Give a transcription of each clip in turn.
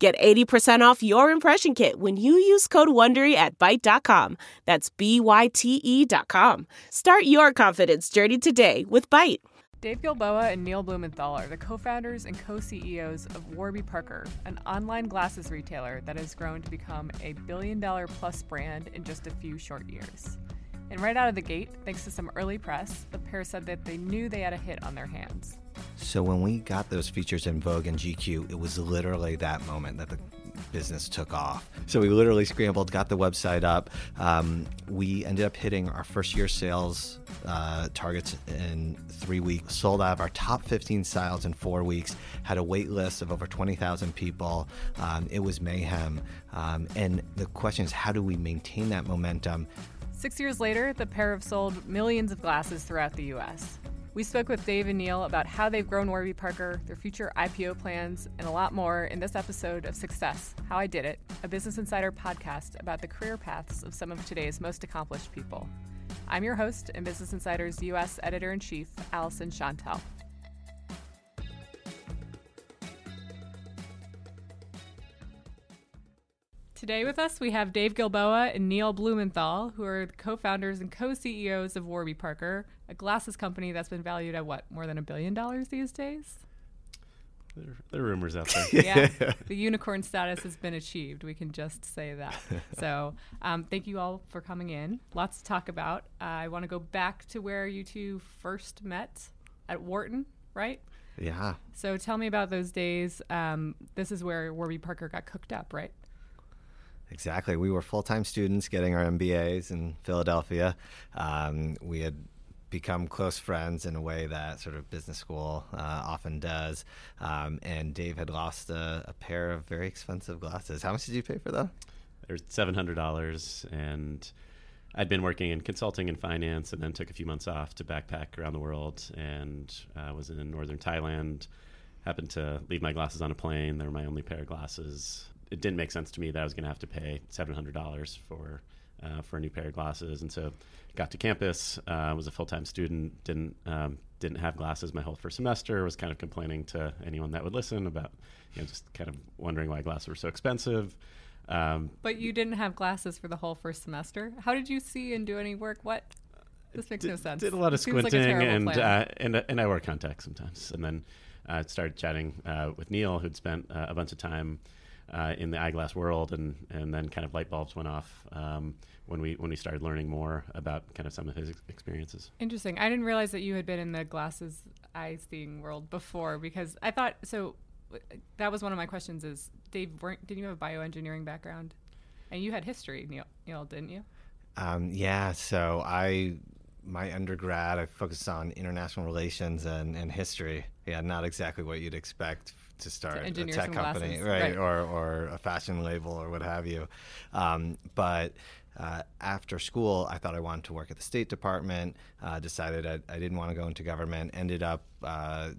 Get 80% off your impression kit when you use code WONDERY at Byte.com. That's B-Y-T-E dot com. Start your confidence journey today with Byte. Dave Gilboa and Neil Blumenthal are the co-founders and co-CEOs of Warby Parker, an online glasses retailer that has grown to become a billion-dollar plus brand in just a few short years. And right out of the gate, thanks to some early press, the pair said that they knew they had a hit on their hands. So when we got those features in Vogue and GQ, it was literally that moment that the business took off. So we literally scrambled, got the website up. Um, we ended up hitting our first year sales uh, targets in three weeks. Sold out of our top 15 styles in four weeks. Had a wait list of over 20,000 people. Um, it was mayhem. Um, and the question is, how do we maintain that momentum? Six years later, the pair have sold millions of glasses throughout the U.S. We spoke with Dave and Neil about how they've grown Warby Parker, their future IPO plans, and a lot more in this episode of Success How I Did It, a Business Insider podcast about the career paths of some of today's most accomplished people. I'm your host and Business Insider's U.S. Editor in Chief, Alyson Shontell. Today with us, we have Dave Gilboa and Neil Blumenthal, who are the co founders and co CEOs of Warby Parker, a glasses company that's been valued at what, more than a billion dollars these days? There, there are rumors out there. yeah, the unicorn status has been achieved. We can just say that. so, um, thank you all for coming in. Lots to talk about. Uh, I want to go back to where you two first met at Wharton, right? Yeah. So, tell me about those days. Um, this is where Warby Parker got cooked up, right? Exactly. We were full time students getting our MBAs in Philadelphia. Um, we had become close friends in a way that sort of business school uh, often does. Um, and Dave had lost a, a, pair of very expensive glasses. How much did you pay for them? Hundred dollars, and I'd been working in consulting and finance, and then took a few months off to backpack around the world, and uh, was in northern Thailand. Happened to leave my glasses on a plane. They were my only pair of glasses it didn't make sense to me that I was going to have to pay seven hundred dollars for uh, for a new pair of glasses, and so got to campus. Uh, was a full time student. Didn't um, didn't have glasses my whole first semester. Was kind of complaining to anyone that would listen about you know just kind of wondering why glasses were so expensive. Um, but you didn't have glasses for the whole first semester. How did you see and do any work? What? This makes did, no sense. Did a lot of squinting like and uh, and and I wear contacts sometimes, and then uh, started chatting uh, with Neil, who'd spent uh, a bunch of time uh, in the eyeglass world, and and then kind of light bulbs went off um, when we when we started learning more about kind of some of his experiences. Interesting. I didn't realize that you had been in the glasses eye seeing world before because I thought so. That was one of my questions. Is Dave? Weren't, didn't you have a bioengineering background? And you had history, Neil, Neil didn't you? Um, yeah. So I my undergrad, I focused on international relations and, and history. Yeah, not exactly what you'd expect to start to a tech company, right, right, Or, or a fashion label or what have you. Um, but uh, after school, I thought I wanted to work at the State Department. Uh, decided I, I, didn't want to go into government. Ended up uh,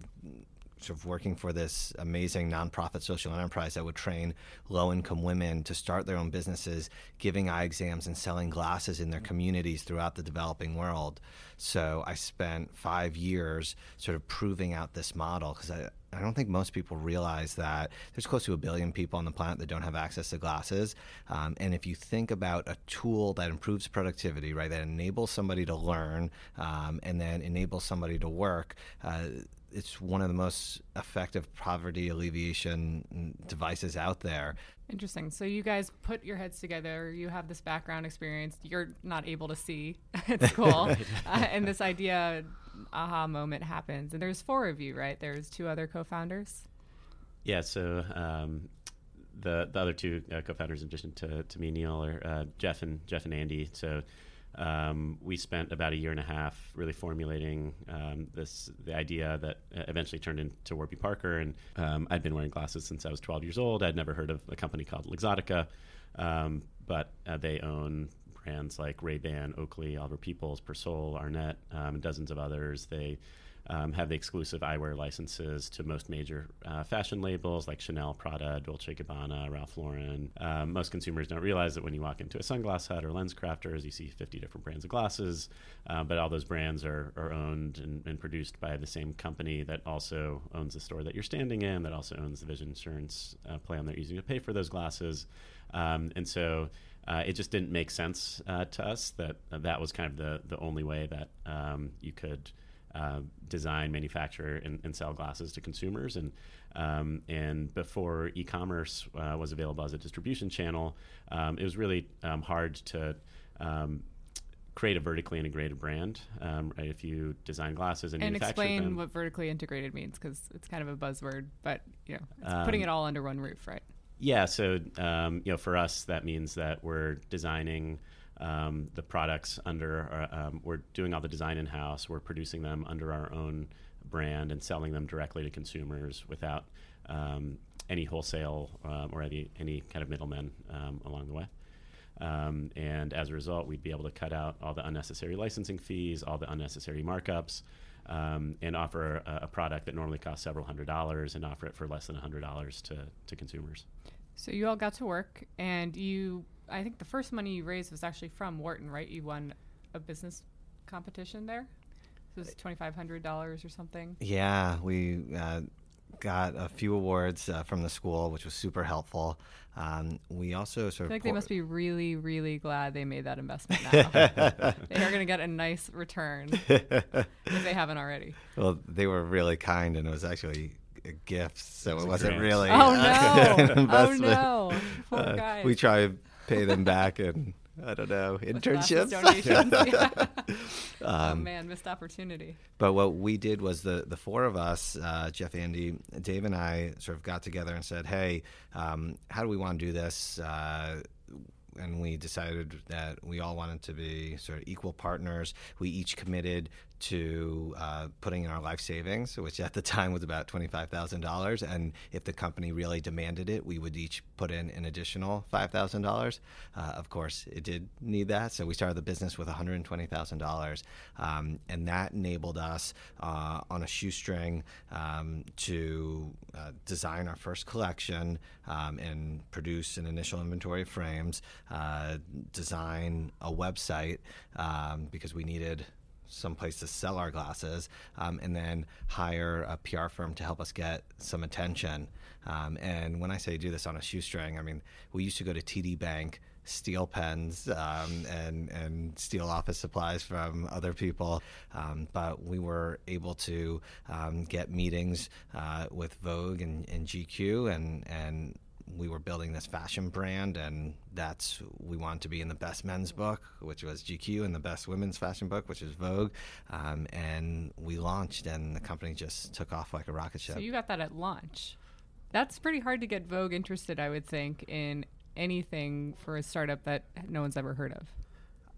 sort of working for this amazing nonprofit social enterprise that would train low income women to start their own businesses, giving eye exams and selling glasses in their communities throughout the developing world. So I spent five years sort of proving out this model because I don't think most people realize that there's close to a billion people on the planet that don't have access to glasses. Um, and if you think about a tool that improves productivity, right, that enables somebody to learn um, and then enables somebody to work, uh, it's one of the most effective poverty alleviation devices out there. Interesting. So you guys put your heads together. You have this background experience. You're not able to see at school, uh, and this idea aha moment happens. And there's four of you, right? There's two other co-founders. Yeah. So um, the the other two uh, co-founders, in addition to, to me, Neil, are uh, Jeff and Jeff and Andy. So um, we spent about a year and a half really formulating um, this the idea that eventually turned into Warby Parker. And um, I'd been wearing glasses since I was 12 years old. I'd never heard of a company called Luxottica, um, but uh, they own brands like Ray Ban, Oakley, Oliver Peoples, Persol, Arnette, um, and dozens of others. They um, have the exclusive eyewear licenses to most major uh, fashion labels like Chanel, Prada, Dolce Gabbana, Ralph Lauren. Um, most consumers don't realize that when you walk into a sunglass hut or LensCrafters, you see 50 different brands of glasses, uh, but all those brands are, are owned and, and, produced by the same company that also owns the store that you're standing in, that also owns the vision insurance uh, plan they're using to pay for those glasses. Um, and so uh, it just didn't make sense uh, to us that that was kind of the, the only way that um, you could – uh, design, manufacture, and, and, sell glasses to consumers. And um, and before e-commerce uh, was available as a distribution channel, um, it was really um, hard to um, create a vertically integrated brand. Um, right, if you design glasses and, and explain them. what vertically integrated means, because it's kind of a buzzword, but you know, putting it all under one roof, right? Yeah. So you know, for us, that means that we're designing um, the products under, uh, um, we're doing all the design in house. We're producing them under our own brand and selling them directly to consumers without um, any wholesale um, or any, any kind of middlemen um, along the way. Um, and as a result, we'd be able to cut out all the unnecessary licensing fees, all the unnecessary markups, um, and offer a, a, product that normally costs several hundred dollars and offer it for less than a hundred dollars to, to consumers. So you all got to work and you I think the first money you raised was actually from Wharton, right? You won a business competition there. So it was twenty five hundred dollars or something. Yeah, we uh, got a few awards uh, from the school, which was super helpful. Um, we also sort of. like think they must be really, really glad they made that investment now. they are going to get a nice return if they haven't already. Well, they were really kind, and it was actually a gift, so it, it wasn't really. Oh no! oh no! Poor uh, guys. We try to pay them back and I don't know internships. um, oh man, missed opportunity. But what we did was the the four of us, uh, Jeff, Andy, Dave, and I, sort of got together and said, "Hey, um, how do we want to do this?" Uh, and we decided that we all wanted to be sort of equal partners. We each committed to uh, putting in our life savings, which at the time was about $25,000. And if the company really demanded it, we would each put in an additional $5,000. Uh, of course, it did need that. So we started the business with $120,000. Um, and that enabled us uh, on a shoestring um, to uh, design our first collection um, and produce an initial inventory of frames, uh, design a website um, because we needed some place to sell our glasses, um, and then hire a PR firm to help us get some attention. Um, and when I say do this on a shoestring, I mean we used to go to TD Bank, steal pens, um, and and steal office supplies from other people, um, but we were able to um, get meetings uh, with Vogue and, and GQ and and we were building this fashion brand, and that's we wanted to be in the best men's book, which was GQ, and the best women's fashion book, which is Vogue. Um, and we launched, and the company just took off like a rocket ship. So you got that at launch. That's pretty hard to get Vogue interested, I would think, in anything for a startup that no one's ever heard of.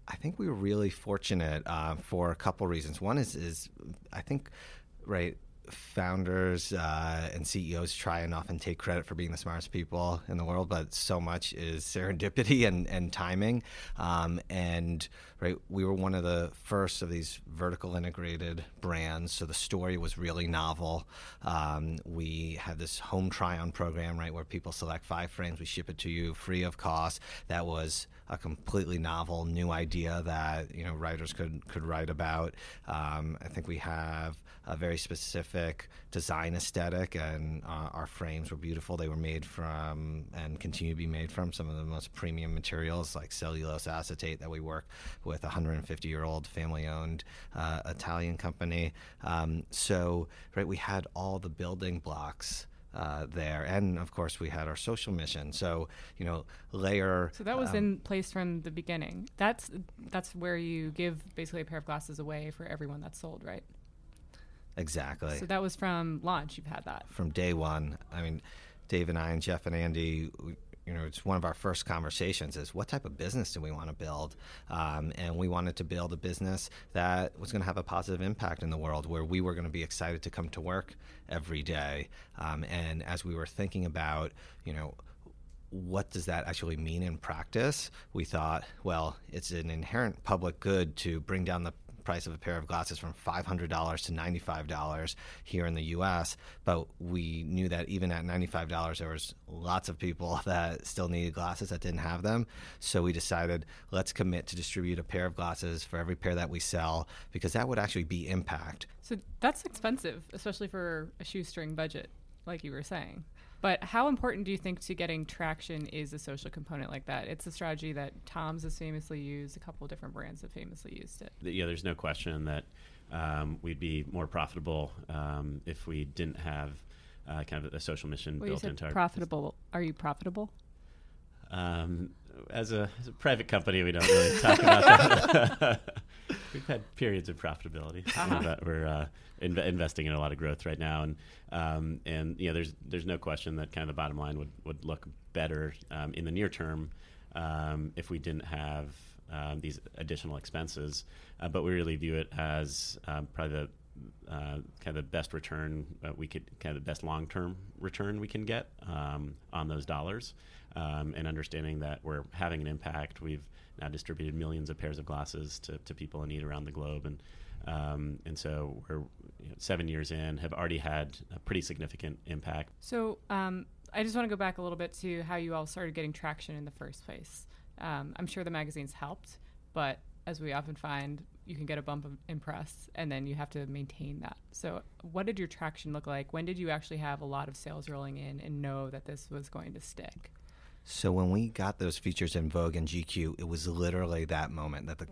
I think we were really fortunate uh, for a couple reasons. One is, is I think, right founders uh, and CEOs try and often take credit for being the smartest people in the world, but so much is serendipity and, and timing. Um, and right, we were one of the first of these vertical integrated brands, so the story was really novel. Um, we had this home try on program, right, where people select five frames, we ship it to you free of cost. That was a completely novel new idea that you know writers could could write about. Um, I think we have a very specific design aesthetic, and uh, our frames were beautiful. They were made from and continue to be made from some of the most premium materials like cellulose acetate that we work with a 150 year old family owned uh, Italian company. Um, so, right, we had all the building blocks. Uh, there, and of course, we had our social mission. So, you know, layer. So that was um, in place from the beginning. That's that's where you give basically a pair of glasses away for everyone that's sold, right? Exactly. So that was from launch. You've had that. from day one. I mean, Dave and I and Jeff and Andy, we, you know, it's one of our first conversations is what type of business do we want to build? Um, and we wanted to build a business that was going to have a positive impact in the world where we were going to be excited to come to work every day. Um, and as we were thinking about, you know, what does that actually mean in practice? We thought, well, it's an inherent public good to bring down the price of a pair of glasses from $500 to $95 here in the US. But we knew that even at $95, there was lots of people that still needed glasses that didn't have them. So we decided let's commit to distribute a pair of glasses for every pair that we sell because that would actually be impact. So that's expensive, especially for a shoestring budget, like you were saying. But how important do you think to getting traction is a social component like that? It's a strategy that TOMS has famously used. A couple of different brands have famously used it. yeah, there's no question that um, we'd be more profitable um, if we didn't have uh, kind of a social mission Well, built into our profitable. Are you profitable? Um, as, a, as a private company, we don't really talk about that. We've had periods of profitability. But we're uh, inv- investing in a lot of growth right now, and um, and you know, there's there's no question that kind of the bottom line would would look better um, in the near term um, if we didn't have um, these additional expenses. Uh, but we really view it as um, probably the uh, kind of the best return uh, we could, kind of the best long term return we can get um, on those dollars. Um, and understanding that we're having an impact. We've now distributed millions of pairs of glasses to, to people in need around the globe. And, um, and so we're you know, seven years in, have already had a pretty significant impact. So um, I just want to go back a little bit to how you all started getting traction in the first place. Um, I'm sure the magazines helped, but as we often find, you can get a bump of, in press and then you have to maintain that. So, what did your traction look like? When did you actually have a lot of sales rolling in and know that this was going to stick? So when we got those features in Vogue and GQ, it was literally that moment that the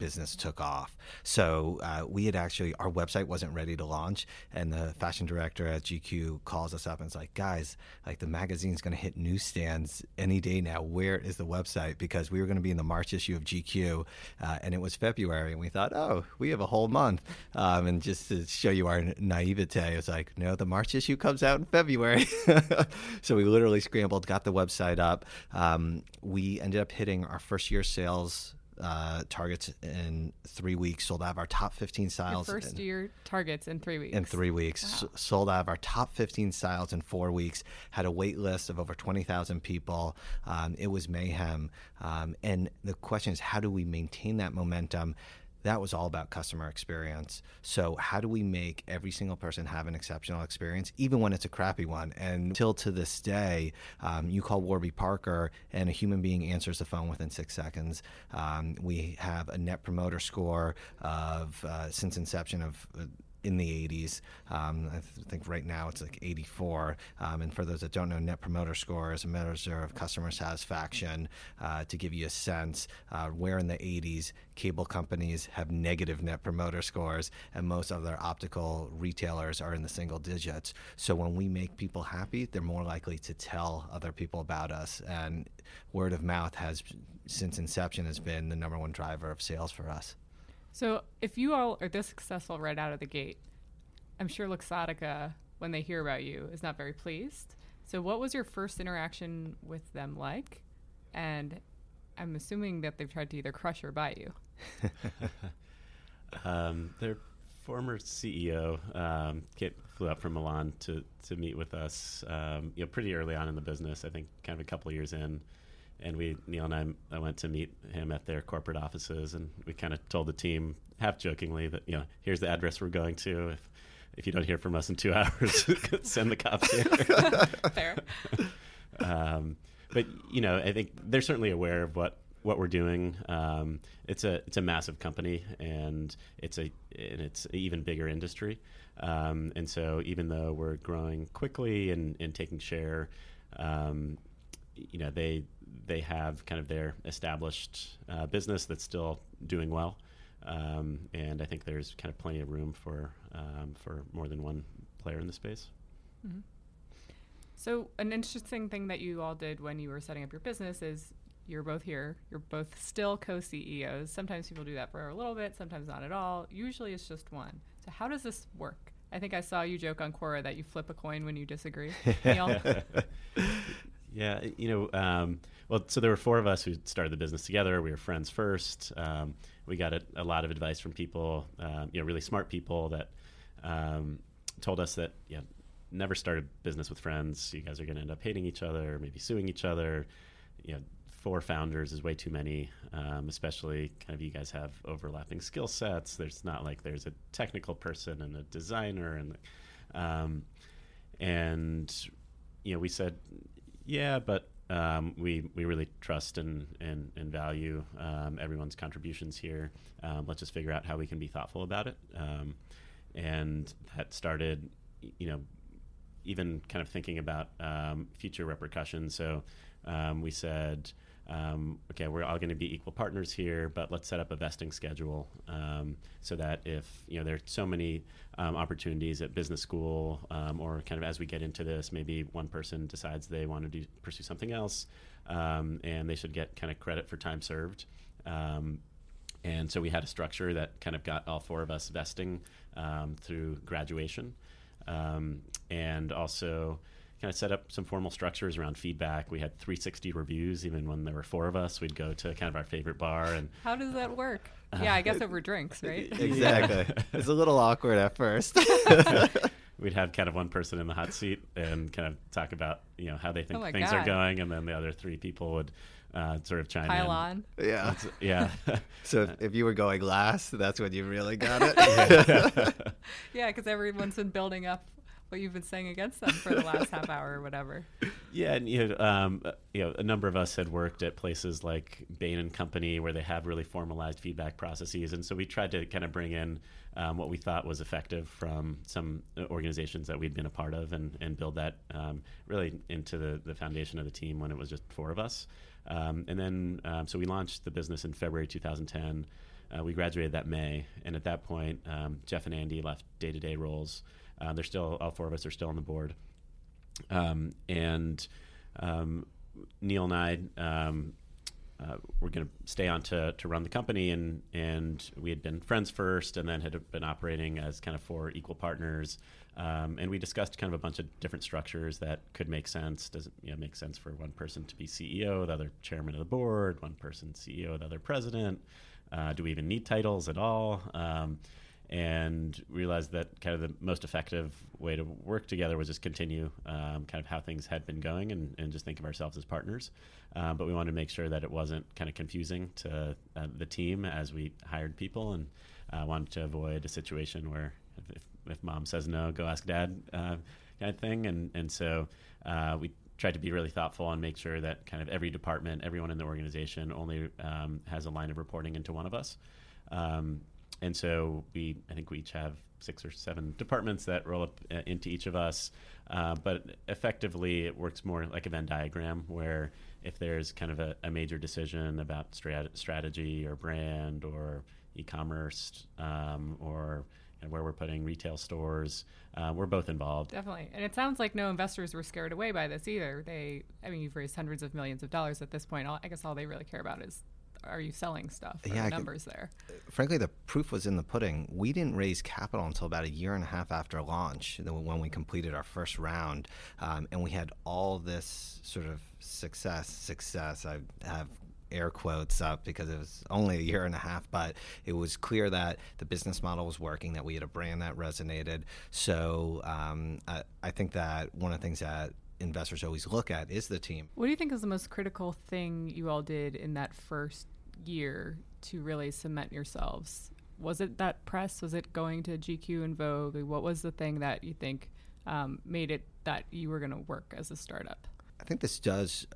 business took off. So uh, we had actually our website wasn't ready to launch, and the fashion director at GQ calls us up and is like, "Guys, like the magazine's going to hit newsstands any day now. Where is the website?" Because we were going to be in the March issue of GQ, uh, and it was February, and we thought, "Oh, we have a whole month." Um, and just to show you our naivete, it was like, "No, the March issue comes out in February." so we literally scrambled, got the website up. Um, we ended up hitting our first year sales uh, targets in three weeks. Sold out of our top 15 Your styles. first in, year targets in three weeks. in three weeks. S- sold out of our top 15 styles in four weeks. Had a wait list of over 20,000 people. Um, it was mayhem. Um, and the question is, how do we maintain that momentum? That was all about customer experience. So, how do we make every single person have an exceptional experience, even when it's a crappy one? And till to this day, um, you call Warby Parker, and a human being answers the phone within six seconds. Um, we have a net promoter score of uh, since inception of. Uh, in the 80s. Um, I th- think right now it's like 84. Um, and for those that don't know, Net Promoter Score is a measure of customer satisfaction. Uh, to give you a sense, uh, where in the 80s cable companies have negative Net Promoter Scores, and most of other optical retailers are in the single digits. So when we make people happy, they're more likely to tell other people about us. And word of mouth has, since inception, has been the number one driver of sales for us. So, if you all are this successful right out of the gate, I'm sure Luxottica, when they hear about you, is not very pleased. So, what was your first interaction with them like? And I'm assuming that they've tried to either crush or buy you. Um, their former CEO um, flew up from Milan to, to meet with us, um, you know, pretty early on in the business. I think kind of a couple of years in, and we Neil and I, I went to meet him at their corporate offices, and we kind of told the team half jokingly that you know here's the address we're going to. If if you don't hear from us in two hours, send the cops here. Fair. um, but you know, I think they're certainly aware of what what we're doing. Um, it's a it's a massive company, and it's a and it's an even bigger industry. Um, and so, even though we're growing quickly and, and taking share, um, you know they they have kind of their established uh, business that's still doing well. Um, and I think there's kind of plenty of room for um, for more than one player in the space. Mm-hmm. So, an interesting thing that you all did when you were setting up your business is you're both here. You're both still co CEOs. Sometimes people do that for a little bit, sometimes not at all. Usually it's just one. So, how does this work? I think I saw you joke on Quora that you flip a coin when you disagree. yeah, you know, um, well, so there were four of us who started the business together. We were friends first. Um, we got a, a, lot of advice from people, um, you know, really smart people that um, told us that, yeah, never start a business with friends. You guys are going to end up hating each other, maybe suing each other. You know, four founders is way too many, um, especially kind of you guys have overlapping skill sets. There's not like there's a technical person and a designer and um, and you know we said yeah, but um, we we really trust and and, and value um, everyone's contributions here. Um, let's just figure out how we can be thoughtful about it. Um, and that started, you know, even kind of thinking about future repercussions. So we said um, okay, we're all going to be equal partners here, but let's set up a vesting schedule um, so that if you know there are so many um, opportunities at business school, um, or kind of as we get into this, maybe one person decides they want to do, pursue something else, um, and they should get kind of credit for time served. Um, and so we had a structure that kind of got all four of us vesting through graduation, and also kind of set up some formal structures around feedback. We had 360 reviews, even when there were four of us. We'd go to kind of our favorite bar and. How does that work? Uh, yeah, I guess over drinks, right? Exactly. it's a little awkward at first. We'd have kind of one person in the hot seat and kind of talk about you know how they think oh things God. are going, and then the other three people would uh, sort of chime Pile in. on. Yeah. That's, yeah. so if, if, you were going last, that's when you really got it. yeah, because everyone's been building up what you've been saying against them for the last half hour or whatever. Yeah, and you know, um, you know, a number of us had worked at places like Bain and Company where they have really formalized feedback processes, and so we tried to kind of bring in um, what we thought was effective from some organizations that we'd been a part of, and, and build that um, really into the, the foundation of the team when it was just four of us. Um, and then, um, so we launched the business in February 2010. Uh, we graduated that May, and at that point, um, Jeff and Andy left day to day roles. Uh, they're still all four of us are still on the board, um, and um, Neil and I um, uh, were going to stay on to, to run the company, and and we had been friends first, and then had been operating as kind of four equal partners. Um, and we discussed kind of a bunch of different structures that could make sense. Does it you know, make sense for one person to be CEO, the other chairman of the board, one person CEO, the other president? Uh, do we even need titles at all? Um, and realized that kind of the most effective way to work together was just continue um, kind of how things had been going and, and just think of ourselves as partners. Um, but we wanted to make sure that it wasn't kind of confusing to uh, the team as we hired people and uh, wanted to avoid a situation where if, if mom says no, go ask dad uh, kind of thing. And, and so uh, we tried to be really thoughtful and make sure that kind of every department, everyone in the organization only um, has a line of reporting into one of us. Um, and so we, I think we each have six or seven departments that roll up uh, into each of us. Uh, but effectively, it works more like a Venn diagram where if there's kind of a, a major decision about strat- strategy or brand or e-commerce um, or where we're putting retail stores. Uh, we're both involved. Definitely. And it sounds like no investors were scared away by this either. They, I mean, you've raised hundreds of millions of dollars at this point. All, I guess all they really care about is are you selling stuff? yeah, the numbers can, there. Frankly, the proof was in the pudding. We didn't raise capital until about a year and a half after launch, when we completed our first round, um, and we had all this sort of success. Success. I have air quotes up because it was only a year and a half, but it was clear that the business model was working, that we had a brand that resonated. So um, I, I think that one of the things that investors always look at is the team. What do you think is the most critical thing you all did in that first year to really cement yourselves? Was it that press? Was it going to GQ and Vogue? What was the thing that you think um, made it that you were going to work as a startup? I think this does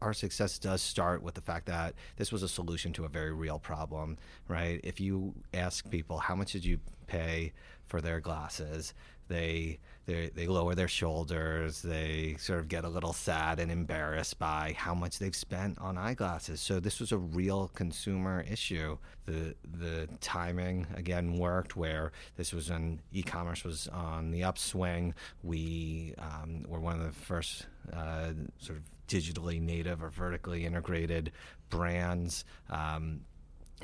our success does start with the fact that this was a solution to a very real problem, right? If you ask people how much did you pay for their glasses, they they they lower their shoulders. They sort of get a little sad and embarrassed by how much they've spent on eyeglasses. So this was a real consumer issue. The the timing again worked where this was when e-commerce was on the upswing. We um, were one of the first uh, sort of digitally native or vertically integrated brands. Um,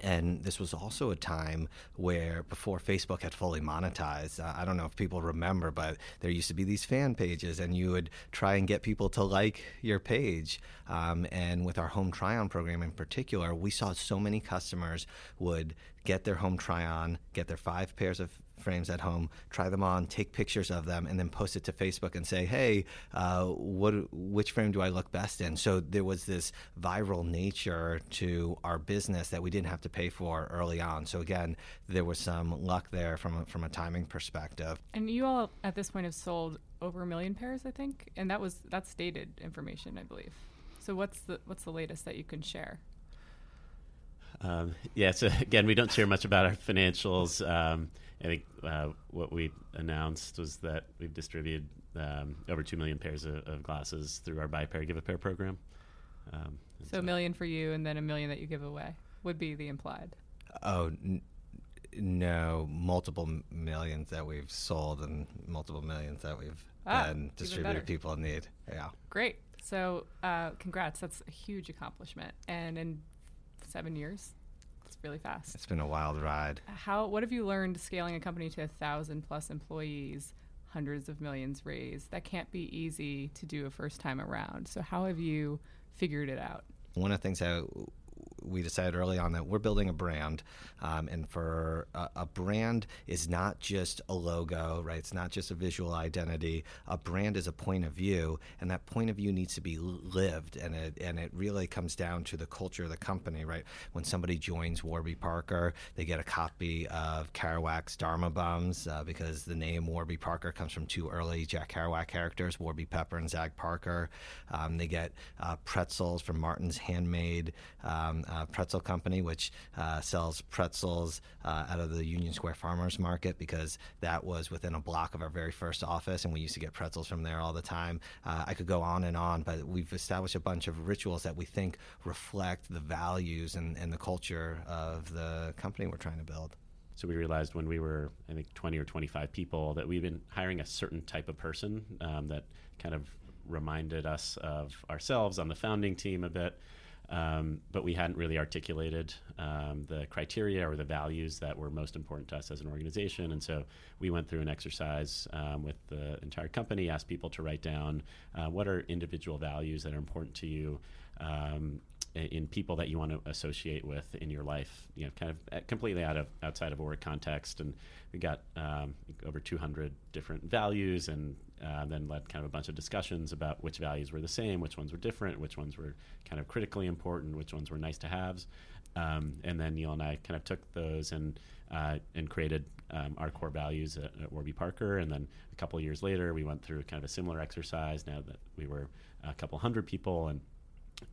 and this was also a time where, before Facebook had fully monetized, uh, I don't know if people remember, but there used to be these fan pages, and you would try and get people to like your page. Um, and with our home try on program in particular, we saw so many customers would get their home try on, get their five pairs of frames at home, try them on, take pictures of them, and then post it to Facebook and say, "Hey, uh, what which frame do I look best in?" So there was this viral nature to our business that we didn't have to pay for early on. So again, there was some luck there from a, from a timing perspective. And you all at this point have sold over a million pairs, I think, and that was that's dated information, I believe. So what's the what's the latest that you can share? Um, yeah, so again, we don't share much about our financials. Um, I think uh, what we announced was that we've distributed um, over 2 million pairs of, of, glasses through our Buy a Pair, Give a Pair program. Um, so a million for you and then a million that you give away would be the implied. Oh, n- no, multiple millions that we've sold and multiple millions that we've ah, then distributed people in need. Yeah. Great. So, uh, congrats. That's a huge accomplishment. And in seven years, really fast. It's been a wild ride. How? What have you learned scaling a company to a thousand plus employees, hundreds of millions raised? That can't be easy to do a first time around. So how have you figured it out? One of the things that we decided early on that we're building a brand, um, and for a, a, brand is not just a logo, right? It's not just a visual identity. A brand is a point of view, and that point of view needs to be lived, and it and it really comes down to the culture of the company, right? When somebody joins Warby Parker, they get a copy of Kerouac's Dharma Bums uh, because the name Warby Parker comes from two early Jack Kerouac characters, Warby Pepper and Zagg Parker. Um, they get uh, pretzels from Martin's Handmade. Um, uh, pretzel company, which uh, sells pretzels uh, out of the Union Square Farmers Market because that was within a block of our very first office, and we used to get pretzels from there all the time. Uh, I could go on and on, but we've established a bunch of rituals that we think reflect the values and, and the culture of the company we're trying to build. So we realized when we were, I think, 20 or 25 people, that we've been hiring a certain type of person um, that kind of reminded us of ourselves on the founding team a bit. Um, but we hadn't really articulated um, the criteria or the values that were most important to us as an organization. And so we went through an exercise um, with the entire company, asked people to write down uh, what are individual values that are important to you um, in people that you want to associate with in your life, you know, kind of uh, completely out of outside of work context. And we got um, over 200 different values, and uh, then led kind of a bunch of discussions about which values were the same, which ones were different, which ones were kind of critically important, which ones were nice to haves. Um, and then Neil and I kind of took those and uh, and created um, our core values at, at, Warby Parker. And then a couple of years later, we went through kind of a similar exercise. Now that we were a couple hundred people, and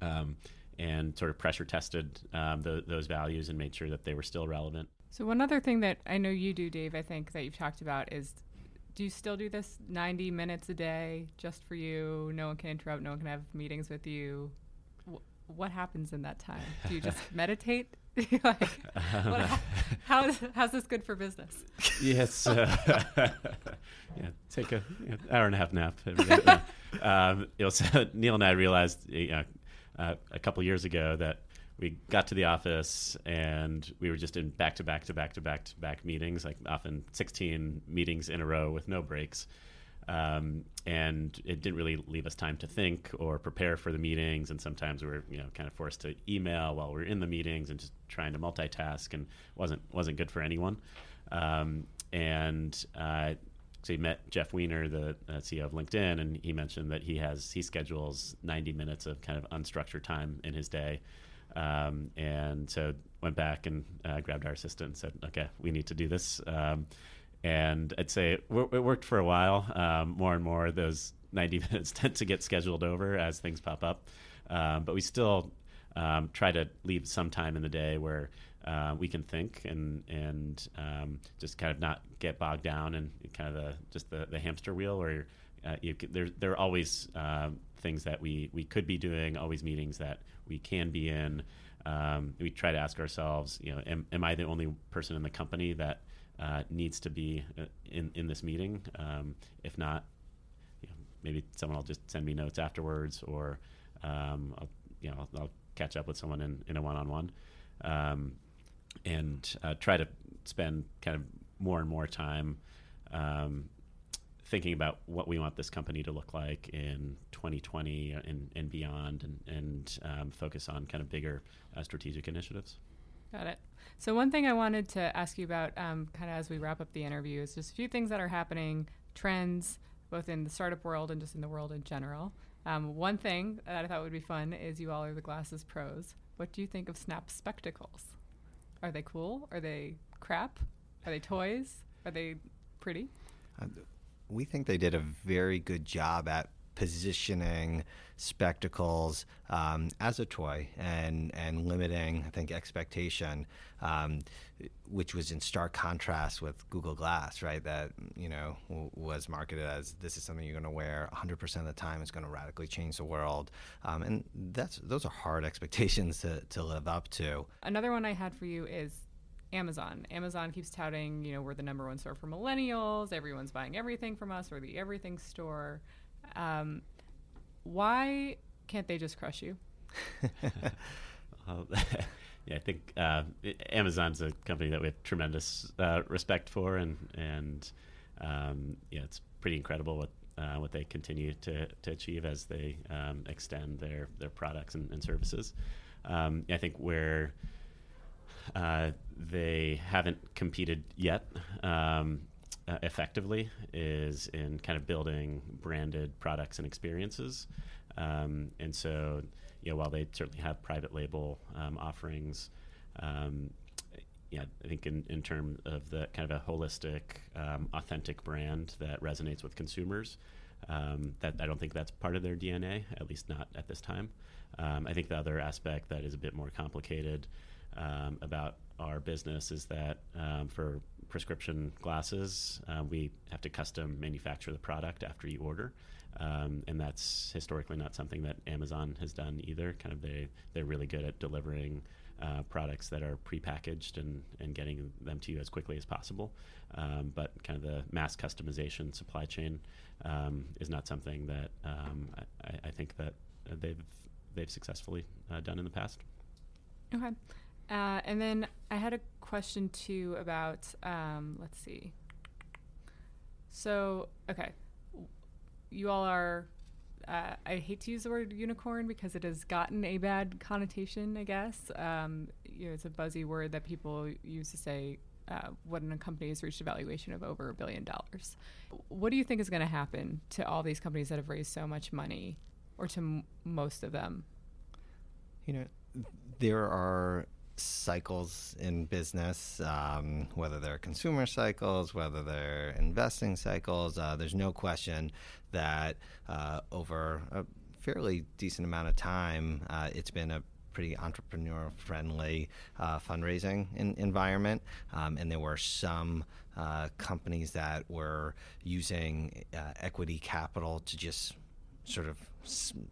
um, and sort of pressure tested um, the, those values and made sure that they were still relevant. So one other thing that I know you do, Dave, I think that you've talked about is do you still do this 90 minutes a day just for you? No one can interrupt, no one can have meetings with you. what happens in that time? Do you just meditate? like, what, how is, how's this good for business? Yes. Uh, yeah, take a you know, hour and a half nap every day. um, so Neil and I realized you know, uh, a couple years ago that we got to the office and we were just in back to back to back to back to back meetings, like often 16 meetings in a row with no breaks. Um, and it didn't really leave us time to think or prepare for the meetings. And sometimes we were, you know, kind of forced to email while we are in the meetings and just trying to multitask, and wasn't wasn't good for anyone. Um, and uh, so he met Jeff Weiner, the uh, CEO of LinkedIn, and he mentioned that he has he schedules 90 minutes of kind of unstructured time in his day. Um, and so went back and uh, grabbed our assistant and said, "Okay, we need to do this." Um, and I'd say it, it, worked for a while. Um, more and more, those 90 minutes tend to get scheduled over as things pop up. um, but we still um, try to leave some time in the day where uh, we can think and and um, just kind of not get bogged down in kind of the just the, the hamster wheel where uh, you, there there are always um, things that we we could be doing, always meetings that we can be in. Um, we try to ask ourselves, you know, am, am I the only person in the company that uh, needs to be uh, in in this meeting? Um, if not, you know, maybe someone will just send me notes afterwards, or um, I'll, you know I'll, I'll, catch up with someone in, in a one-on-one, um, and uh, try to spend kind of more and more time um, thinking about what we want this company to look like in 2020 and, and beyond, and, and um, focus on kind of bigger uh, strategic initiatives. Got it. So one thing I wanted to ask you about, um, kind of as we wrap up the interview, is just a few things that are happening, trends, both in the startup world and just in the world in general. Um, one thing that I thought would be fun is you all are the glasses pros. What do you think of Snap spectacles? Are they cool? Are they crap? Are they toys? Are they pretty? Uh, we think they did a very good job at positioning spectacles um, as a toy and and limiting, I think, expectation, um, which was in stark contrast with Google Glass, right? That you know w- was marketed as this is something you're going to wear 100% of the time. It's going to radically change the world, um, and that's those are hard expectations to to live up to. Another one I had for you is Amazon. Amazon keeps touting, you know, we're the number one store for millennials. Everyone's buying everything from us. We're the everything store. Um, why can't they just crush you? yeah, I think uh, Amazon's a company that we have tremendous uh, respect for, and and um, yeah, it's pretty incredible what uh, what they continue to, to achieve as they um, extend their their products and, and services. Um, I think where uh, they haven't competed yet um, uh, effectively is in kind of building branded products and experiences. Um, and so, you know, while they certainly have private label um, offerings, um, yeah, I think in, in terms of the kind of a holistic, um, authentic brand that resonates with consumers, um, that I don't think that's part of their DNA, at least not at this time. I think the other aspect that is a bit more complicated um, about our business is that um, for prescription glasses, uh, we have to custom manufacture the product after you order. Um, and that's historically not something that Amazon has done either. Kind of they they're really good at delivering uh, products that are prepackaged and and getting them to you as quickly as possible. Um, but kind of the mass customization supply chain um, is not something that um, I, I, think that they've they've successfully uh, done in the past. Okay. Uh, and then I had a question too about, um, let's see. So, okay. You all are, uh, I hate to use the word unicorn because it has gotten a bad connotation, I guess. Um, you know, it's a buzzy word that people use to say uh, when a company has reached a valuation of over a billion dollars. What do you think is going to happen to all these companies that have raised so much money, or to m- most of them? You know, there are cycles in business, um, whether they're consumer cycles, whether they're investing cycles. Uh, there's no question that uh, over a fairly decent amount of time, uh, it's been a pretty entrepreneur friendly uh, fundraising in, environment. Um, and there were some uh, companies that were using uh, equity capital to just sort of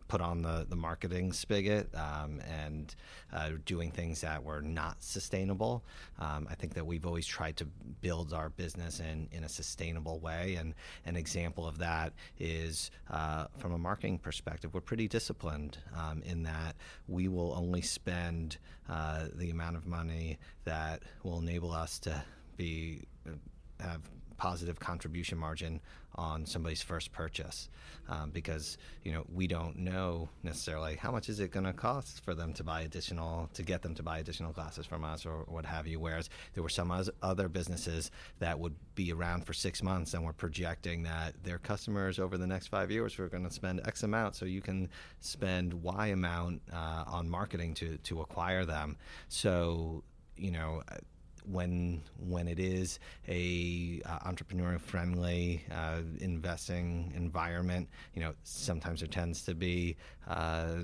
put on the, the marketing spigot um, and uh, doing things that were not sustainable. Um, I think that we've always tried to build our business in, in a sustainable way. And an example of that is uh, from a marketing perspective, we're pretty disciplined um, in that we will only spend uh, the amount of money that will enable us to be uh, have positive contribution margin on somebody's first purchase um, because you know we don't know necessarily how much is it going to cost for them to buy additional to get them to buy additional glasses from us or what have you. Whereas there were some other businesses that would be around for six months and we're projecting that their customers over the next five years are going to spend x amount. So you can spend y amount uh, on marketing to to acquire them. So you know when when it is a uh, entrepreneur friendly uh, investing environment, you know, sometimes there tends to be uh,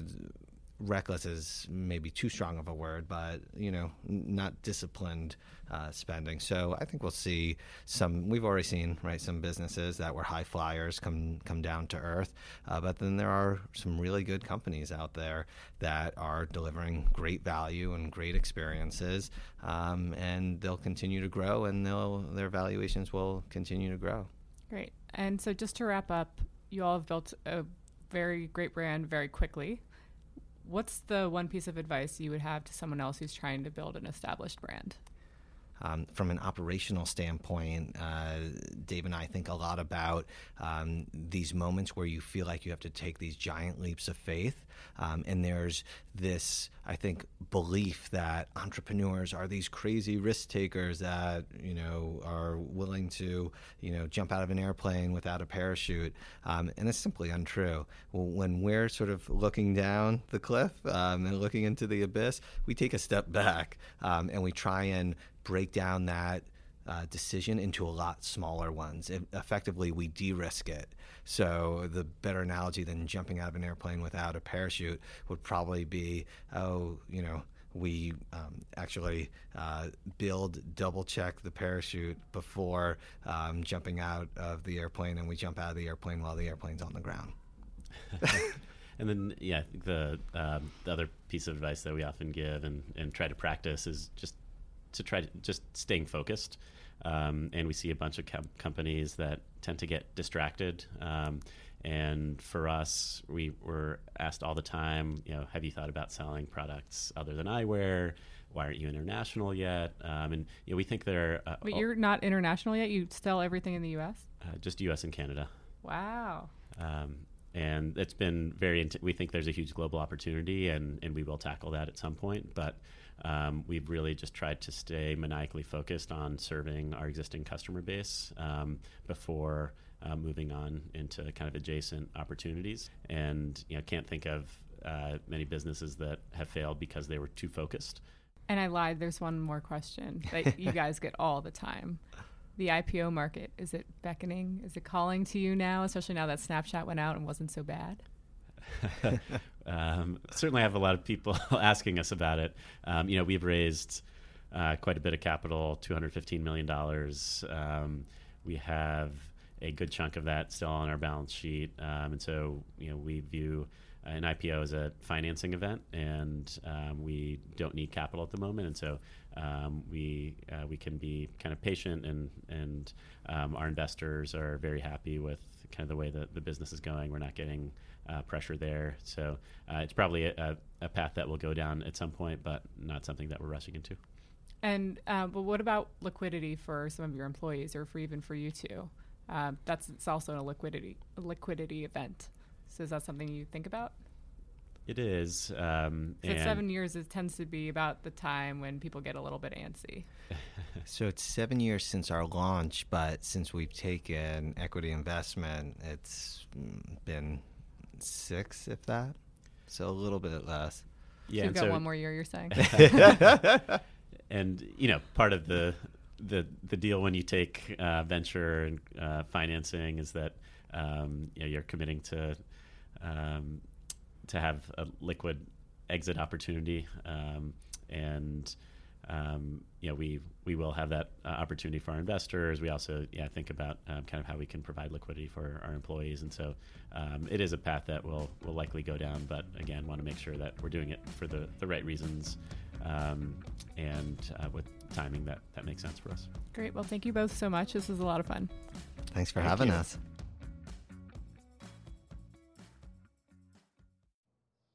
reckless is maybe too strong of a word, but you know, not disciplined uh, spending. So I think we'll see some. We've already seen right some businesses that were high flyers come come down to earth, uh, but then there are some really good companies out there that are delivering great value and great experiences, um, and they'll continue to grow, and they'll their valuations will continue to grow. Great. And so just to wrap up, you all have built a very great brand very quickly. What's the one piece of advice you would have to someone else who's trying to build an established brand? Um, from an operational standpoint, uh, Dave and I think a lot about um, these moments where you feel like you have to take these giant leaps of faith. Um, and there's this, I think, belief that entrepreneurs are these crazy risk takers that, you know, are willing to, you know, jump out of an airplane without a parachute. Um, and it's simply untrue. When we're sort of looking down the cliff um, and looking into the abyss, we take a step back um, and we try and break down that uh, decision into a lot smaller ones. It, effectively, we de risk it. So, the better analogy than jumping out of an airplane without a parachute would probably be oh, you know, we um, actually uh, build, double check the parachute before um, jumping out of the airplane, and we jump out of the airplane while the airplane's on the ground. and then, yeah, the, um, the other piece of advice that we often give and, and try to practice is just to try to just staying focused. Um, and we see a bunch of com- companies that tend to get distracted. Um, and for us, we were asked all the time, you know, have you thought about selling products other than eyewear? Why aren't you international yet? Um, and you know, we think they're. Uh, Wait, you're not international yet. You sell everything in the U.S. Uh, just U.S. and Canada. Wow. Um, and it's been very. Int- we think there's a huge global opportunity, and and we will tackle that at some point. But um, we've really just tried to stay maniacally focused on serving our existing customer base um, before uh, moving on into kind of adjacent opportunities. And you know, can't think of uh, many businesses that have failed because they were too focused. And I lied. There's one more question that you guys get all the time. The IPO market is it beckoning? Is it calling to you now, especially now that Snapchat went out and wasn't so bad? um, certainly have a lot of people asking us about it. Um, you know, we've raised uh, quite a bit of capital, $215 million. Um, we have a good chunk of that still on our balance sheet. Um, and so, you know, we view an IPO as a financing event, and um, we don't need capital at the moment. And so, um, we uh, we can be kind of patient, and and our investors are very happy with kind of the way that the business is going. We're not getting uh, pressure there. So uh, it's probably a, a, path that will go down at some point, but not something that we're rushing into. And uh, but what about liquidity for some of your employees, or for even for you two? Um, that's it's also a liquidity a liquidity event. So is that something you think about? It is. Um, so seven years is, tends to be about the time when people get a little bit antsy. so it's seven years since our launch, but since we've taken equity investment, it's been six, if that. So a little bit less. Yeah, so you've got so one more year. You're saying. and you know, part of the the the deal when you take uh, venture and uh, financing is that um, you know, you're committing to um, to have a liquid exit opportunity, um, and um, you know, we we will have that uh, opportunity for our investors. We also, yeah, think about um, kind of how we can provide liquidity for our employees, and so um, it is a path that will will likely go down. But again, want to make sure that we're doing it for the the right reasons, um, and uh, with timing that that makes sense for us. Great. Well, thank you both so much. This was a lot of fun. Thanks for thank having you. us.